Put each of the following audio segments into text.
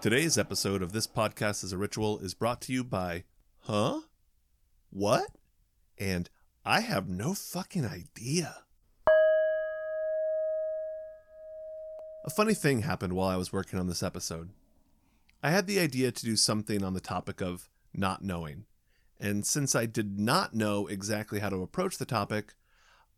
Today's episode of This Podcast is a Ritual is brought to you by Huh? What? And I have no fucking idea. A funny thing happened while I was working on this episode. I had the idea to do something on the topic of not knowing, and since I did not know exactly how to approach the topic,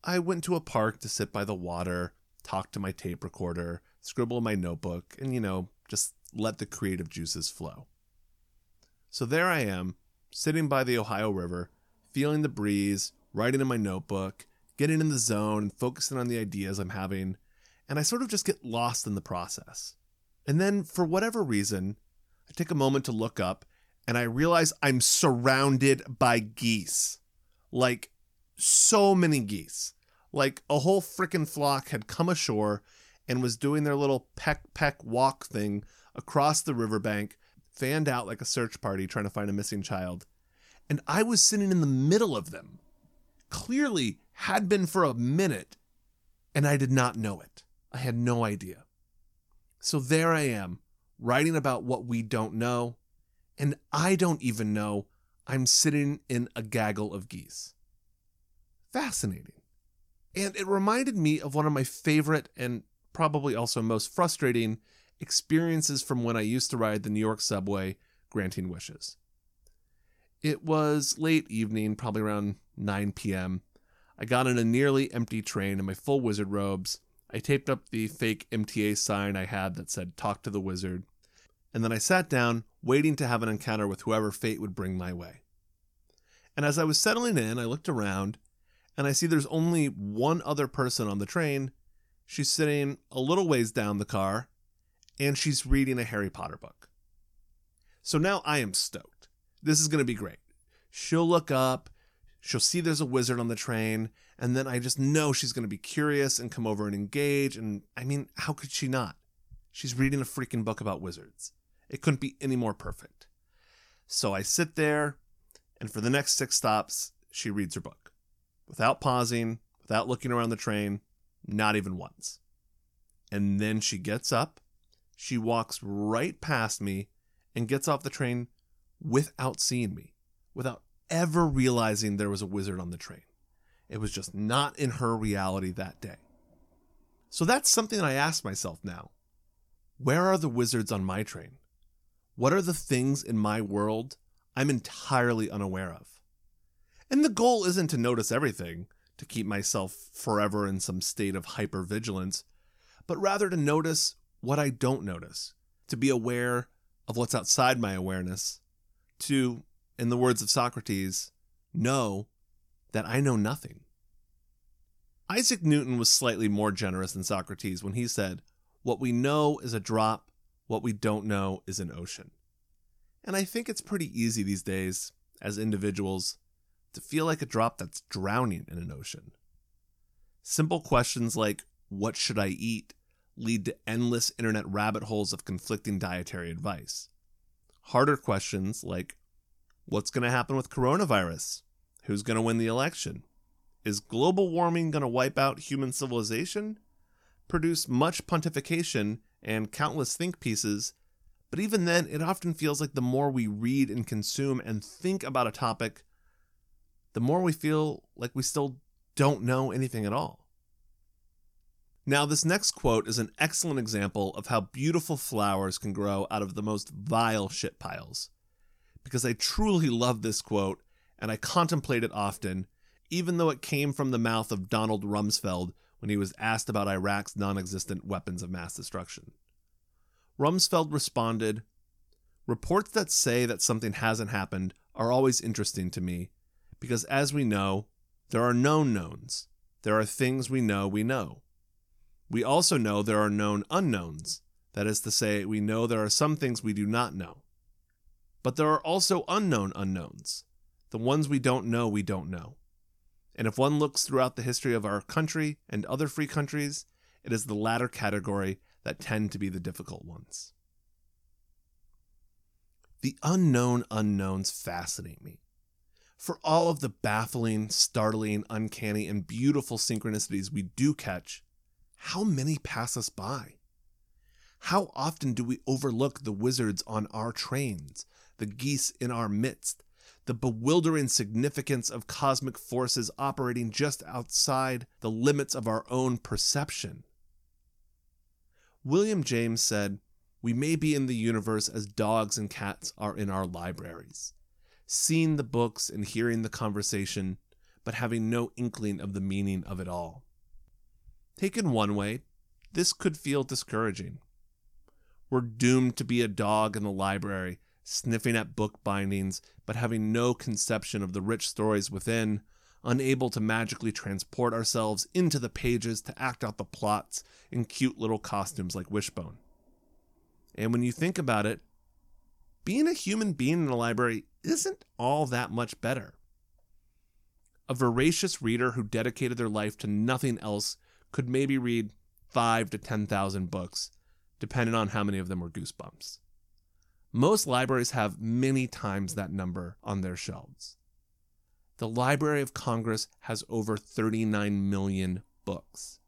I went to a park to sit by the water, talk to my tape recorder, scribble in my notebook, and you know, just let the creative juices flow. So there I am, sitting by the Ohio River, feeling the breeze, writing in my notebook, getting in the zone, and focusing on the ideas I'm having, and I sort of just get lost in the process. And then, for whatever reason, I take a moment to look up and I realize I'm surrounded by geese. Like, so many geese. Like, a whole frickin' flock had come ashore and was doing their little peck peck walk thing across the riverbank, fanned out like a search party trying to find a missing child. And I was sitting in the middle of them. Clearly had been for a minute, and I did not know it. I had no idea. So there I am, writing about what we don't know, and I don't even know I'm sitting in a gaggle of geese. Fascinating. And it reminded me of one of my favorite and probably also most frustrating experiences from when I used to ride the New York subway granting wishes. It was late evening, probably around 9 p.m. I got in a nearly empty train in my full wizard robes. I taped up the fake MTA sign I had that said, Talk to the Wizard. And then I sat down, waiting to have an encounter with whoever fate would bring my way. And as I was settling in, I looked around and I see there's only one other person on the train. She's sitting a little ways down the car and she's reading a Harry Potter book. So now I am stoked. This is going to be great. She'll look up, she'll see there's a wizard on the train, and then I just know she's going to be curious and come over and engage. And I mean, how could she not? She's reading a freaking book about wizards. It couldn't be any more perfect. So I sit there, and for the next six stops, she reads her book without pausing, without looking around the train, not even once. And then she gets up she walks right past me and gets off the train without seeing me, without ever realizing there was a wizard on the train. It was just not in her reality that day. So that's something I ask myself now. Where are the wizards on my train? What are the things in my world I'm entirely unaware of? And the goal isn't to notice everything, to keep myself forever in some state of hypervigilance, but rather to notice what I don't notice, to be aware of what's outside my awareness, to, in the words of Socrates, know that I know nothing. Isaac Newton was slightly more generous than Socrates when he said, What we know is a drop, what we don't know is an ocean. And I think it's pretty easy these days, as individuals, to feel like a drop that's drowning in an ocean. Simple questions like, What should I eat? lead to endless internet rabbit holes of conflicting dietary advice. Harder questions like what's going to happen with coronavirus? Who's going to win the election? Is global warming going to wipe out human civilization? Produce much pontification and countless think pieces, but even then, it often feels like the more we read and consume and think about a topic, the more we feel like we still don't know anything at all. Now, this next quote is an excellent example of how beautiful flowers can grow out of the most vile shit piles. Because I truly love this quote, and I contemplate it often, even though it came from the mouth of Donald Rumsfeld when he was asked about Iraq's non existent weapons of mass destruction. Rumsfeld responded Reports that say that something hasn't happened are always interesting to me because, as we know, there are known knowns. There are things we know we know. We also know there are known unknowns. That is to say, we know there are some things we do not know. But there are also unknown unknowns. The ones we don't know, we don't know. And if one looks throughout the history of our country and other free countries, it is the latter category that tend to be the difficult ones. The unknown unknowns fascinate me. For all of the baffling, startling, uncanny, and beautiful synchronicities we do catch, how many pass us by? How often do we overlook the wizards on our trains, the geese in our midst, the bewildering significance of cosmic forces operating just outside the limits of our own perception? William James said, We may be in the universe as dogs and cats are in our libraries, seeing the books and hearing the conversation, but having no inkling of the meaning of it all. Taken one way, this could feel discouraging. We're doomed to be a dog in the library, sniffing at book bindings, but having no conception of the rich stories within, unable to magically transport ourselves into the pages to act out the plots in cute little costumes like Wishbone. And when you think about it, being a human being in a library isn't all that much better. A voracious reader who dedicated their life to nothing else could maybe read five to 10,000 books, depending on how many of them were goosebumps. Most libraries have many times that number on their shelves. The Library of Congress has over 39 million books.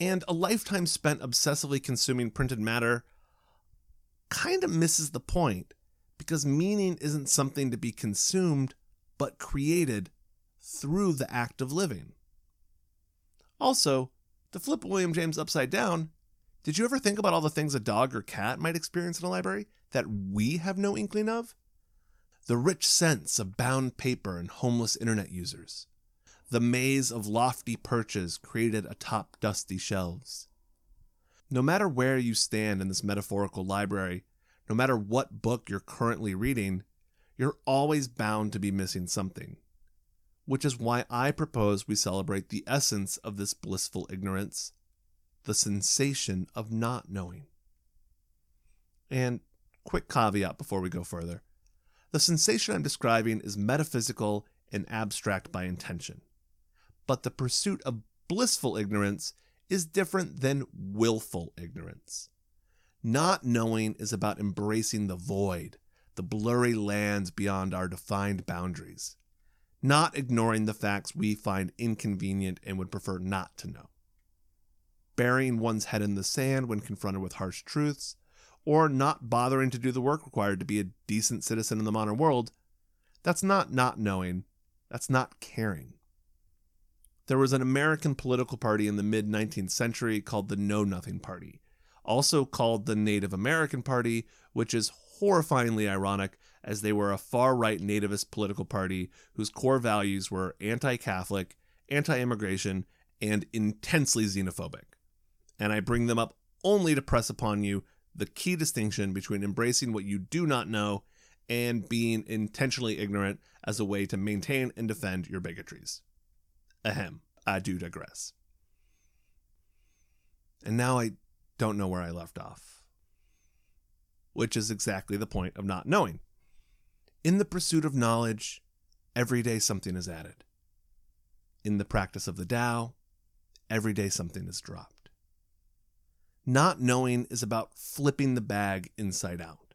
And a lifetime spent obsessively consuming printed matter kind of misses the point because meaning isn't something to be consumed, but created through the act of living. Also, to flip William James upside down, did you ever think about all the things a dog or cat might experience in a library that we have no inkling of? The rich scents of bound paper and homeless internet users. The maze of lofty perches created atop dusty shelves. No matter where you stand in this metaphorical library, no matter what book you're currently reading, you're always bound to be missing something which is why I propose we celebrate the essence of this blissful ignorance the sensation of not knowing. And quick caveat before we go further the sensation I'm describing is metaphysical and abstract by intention, but the pursuit of blissful ignorance is different than willful ignorance. Not knowing is about embracing the void, the blurry lands beyond our defined boundaries not ignoring the facts we find inconvenient and would prefer not to know. Burying one's head in the sand when confronted with harsh truths, or not bothering to do the work required to be a decent citizen in the modern world, that's not not knowing, that's not caring. There was an American political party in the mid 19th century called the Know Nothing Party, also called the Native American Party, which is horrifyingly ironic as they were a far right nativist political party whose core values were anti Catholic, anti immigration, and intensely xenophobic. And I bring them up only to press upon you the key distinction between embracing what you do not know and being intentionally ignorant as a way to maintain and defend your bigotries. Ahem, I do digress. And now I don't know where I left off, which is exactly the point of not knowing. In the pursuit of knowledge, every day something is added. In the practice of the Tao, every day something is dropped. Not knowing is about flipping the bag inside out.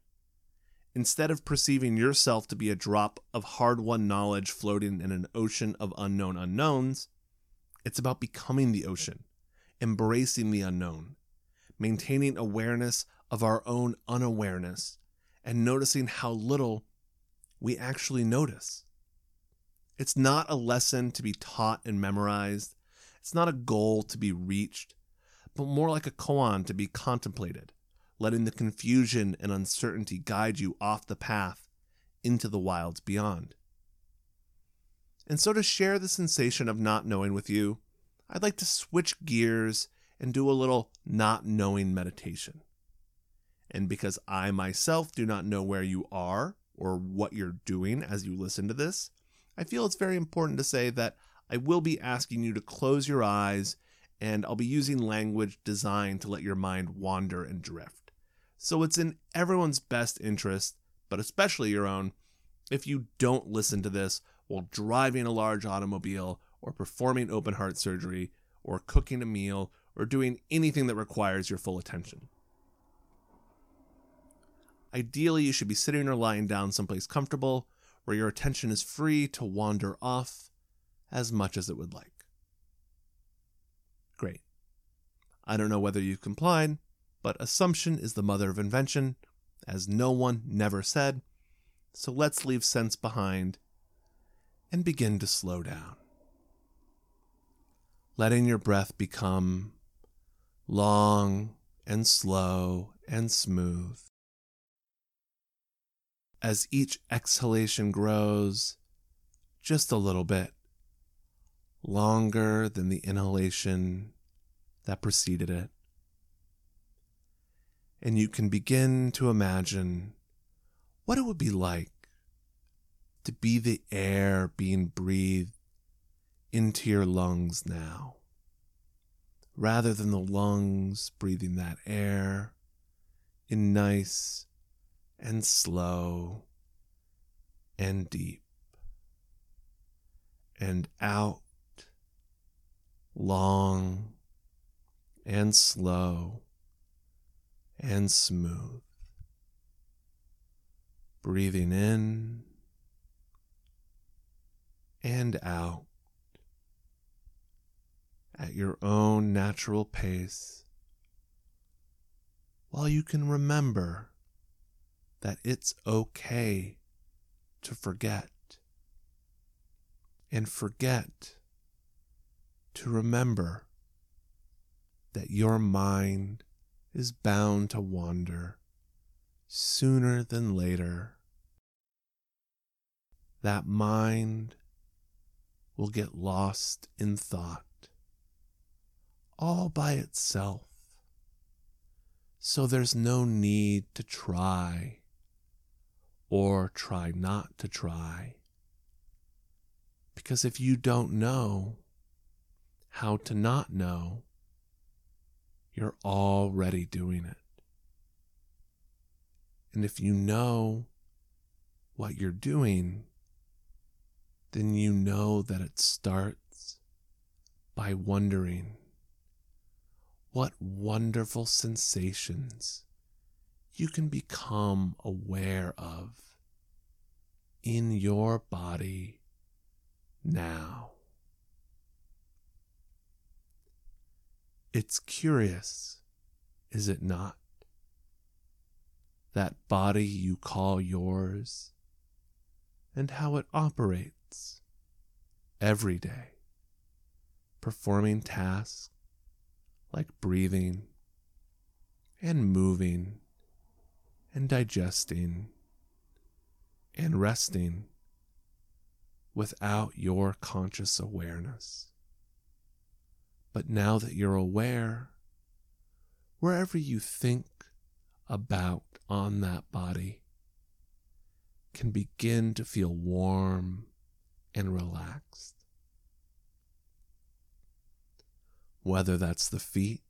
Instead of perceiving yourself to be a drop of hard won knowledge floating in an ocean of unknown unknowns, it's about becoming the ocean, embracing the unknown, maintaining awareness of our own unawareness, and noticing how little we actually notice. It's not a lesson to be taught and memorized. It's not a goal to be reached, but more like a koan to be contemplated, letting the confusion and uncertainty guide you off the path into the wilds beyond. And so, to share the sensation of not knowing with you, I'd like to switch gears and do a little not knowing meditation. And because I myself do not know where you are or what you're doing as you listen to this, I feel it's very important to say that I will be asking you to close your eyes and I'll be using language designed to let your mind wander and drift. So it's in everyone's best interest, but especially your own, if you don't listen to this while driving a large automobile or performing open heart surgery or cooking a meal or doing anything that requires your full attention. Ideally, you should be sitting or lying down someplace comfortable where your attention is free to wander off as much as it would like. Great. I don't know whether you've complied, but assumption is the mother of invention, as no one never said, so let's leave sense behind and begin to slow down. Letting your breath become long and slow and smooth. As each exhalation grows just a little bit longer than the inhalation that preceded it. And you can begin to imagine what it would be like to be the air being breathed into your lungs now, rather than the lungs breathing that air in nice and slow and deep and out long and slow and smooth. Breathing in and out at your own natural pace while you can remember that it's okay to forget and forget to remember that your mind is bound to wander sooner than later. That mind will get lost in thought all by itself. So there's no need to try or try not to try. Because if you don't know, how to not know, you're already doing it. And if you know what you're doing, then you know that it starts by wondering what wonderful sensations you can become aware of in your body now. It's curious, is it not? That body you call yours and how it operates every day, performing tasks like breathing and moving and digesting and resting without your conscious awareness. But now that you're aware, wherever you think about on that body can begin to feel warm and relaxed. Whether that's the feet,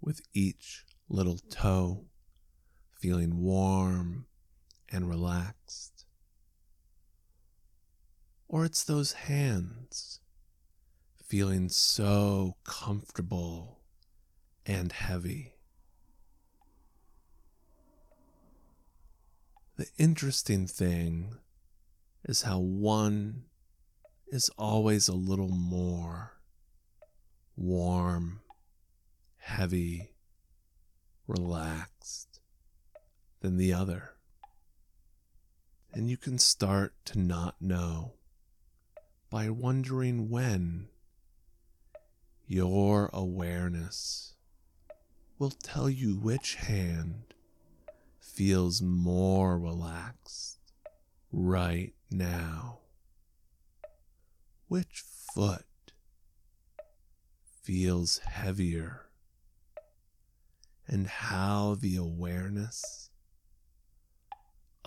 with each little toe feeling warm and relaxed, or it's those hands feeling so comfortable and heavy. The interesting thing is how one is always a little more warm, heavy, relaxed than the other. And you can start to not know by wondering when your awareness will tell you which hand feels more relaxed right now. Which foot feels heavier, and how the awareness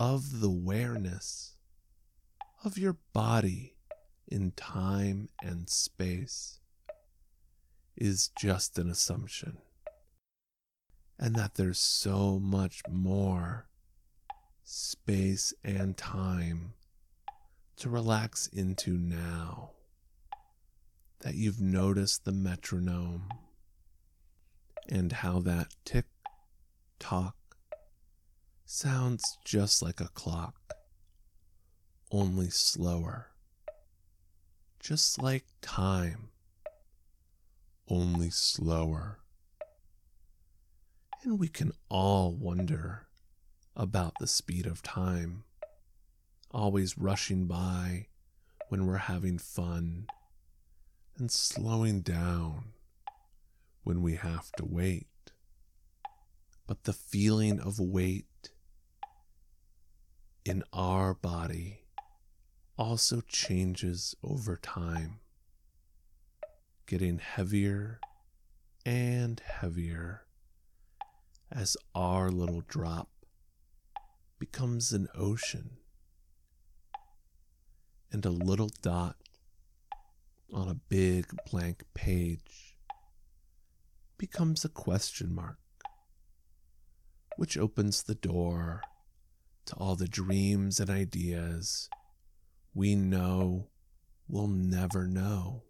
of the awareness of your body in time and space is just an assumption, and that there's so much more space and time to relax into now that you've noticed the metronome and how that tick tock sounds just like a clock, only slower. Just like time, only slower. And we can all wonder about the speed of time, always rushing by when we're having fun and slowing down when we have to wait. But the feeling of weight in our body also changes over time, getting heavier and heavier as our little drop becomes an ocean and a little dot on a big blank page becomes a question mark, which opens the door to all the dreams and ideas we know we'll never know,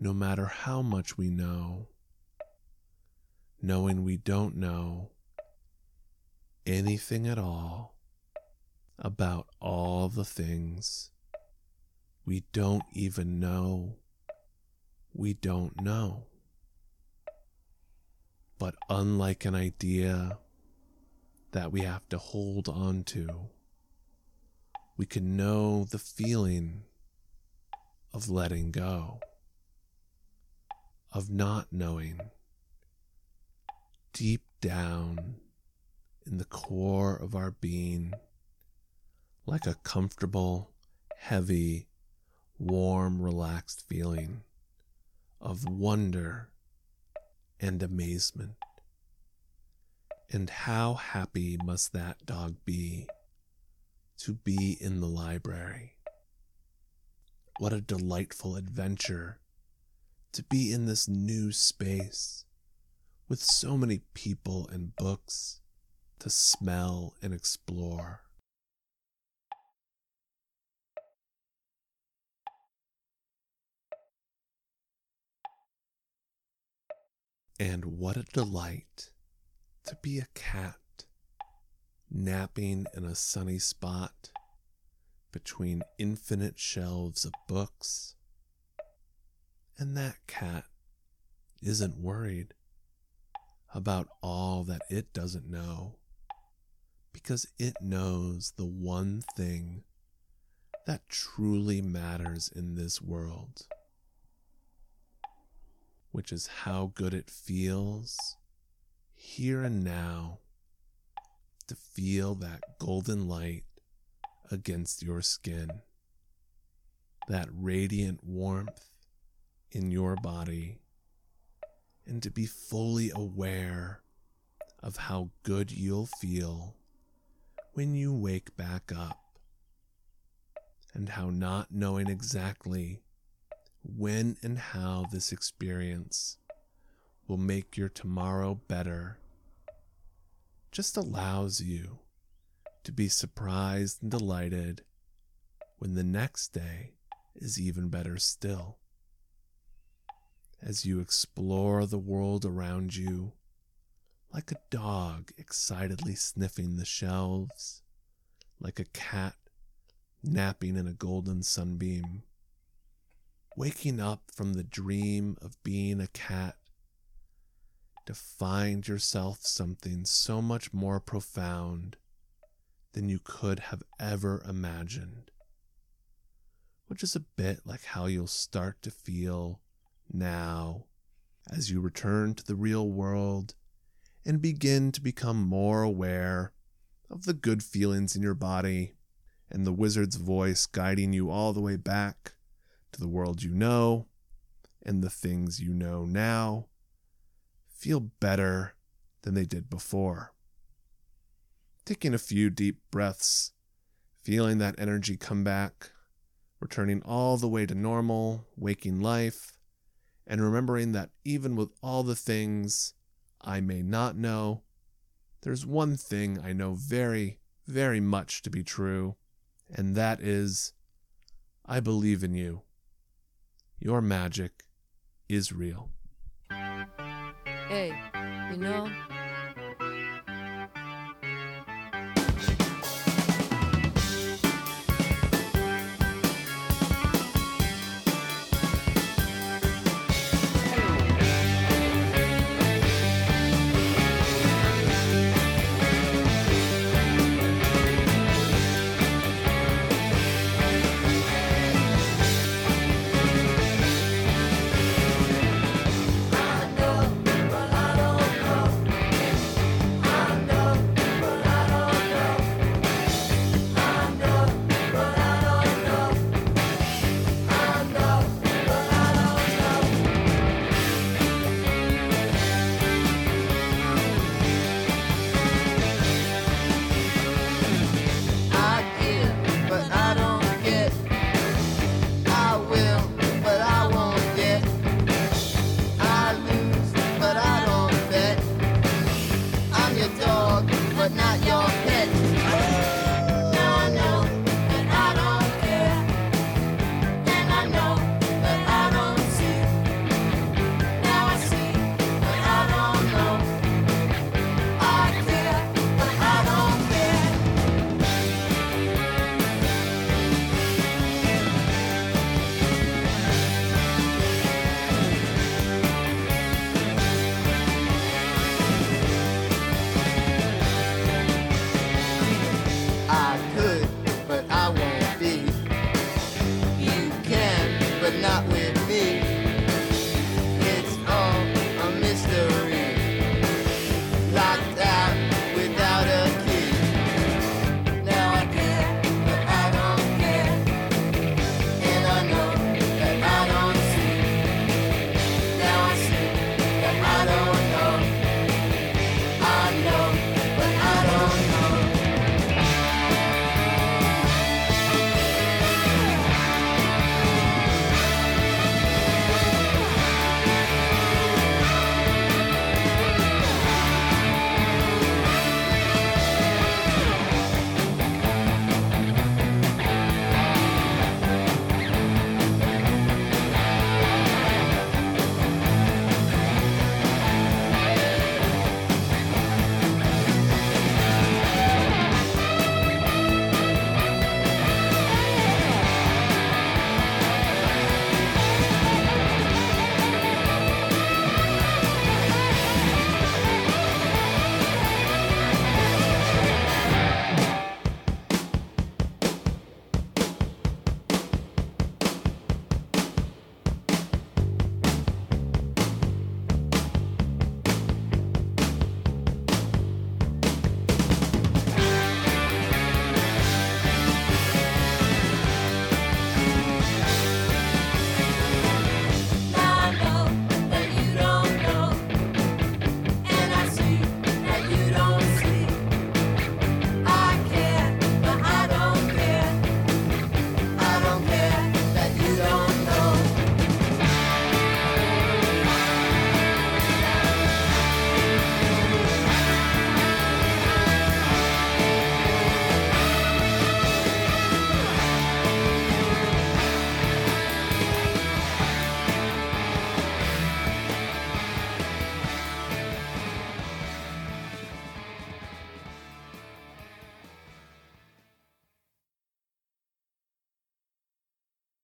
no matter how much we know, knowing we don't know anything at all about all the things we don't even know we don't know. But unlike an idea that we have to hold on to, we can know the feeling of letting go, of not knowing deep down in the core of our being, like a comfortable, heavy, warm, relaxed feeling of wonder and amazement. And how happy must that dog be to be in the library? What a delightful adventure to be in this new space with so many people and books to smell and explore. And what a delight to be a cat napping in a sunny spot between infinite shelves of books. And that cat isn't worried about all that it doesn't know because it knows the one thing that truly matters in this world which is how good it feels here and now to feel that golden light against your skin, that radiant warmth in your body, and to be fully aware of how good you'll feel when you wake back up, and how not knowing exactly when and how this experience will make your tomorrow better just allows you to be surprised and delighted when the next day is even better still. As you explore the world around you, like a dog excitedly sniffing the shelves, like a cat napping in a golden sunbeam, waking up from the dream of being a cat to find yourself something so much more profound than you could have ever imagined. Which is a bit like how you'll start to feel now as you return to the real world and begin to become more aware of the good feelings in your body and the wizard's voice guiding you all the way back to the world you know and the things you know now feel better than they did before. taking a few deep breaths, feeling that energy come back, returning all the way to normal, waking life, and remembering that even with all the things I may not know, there's one thing I know very, very much to be true, and that is I believe in you. Your magic is real. Hey, you know,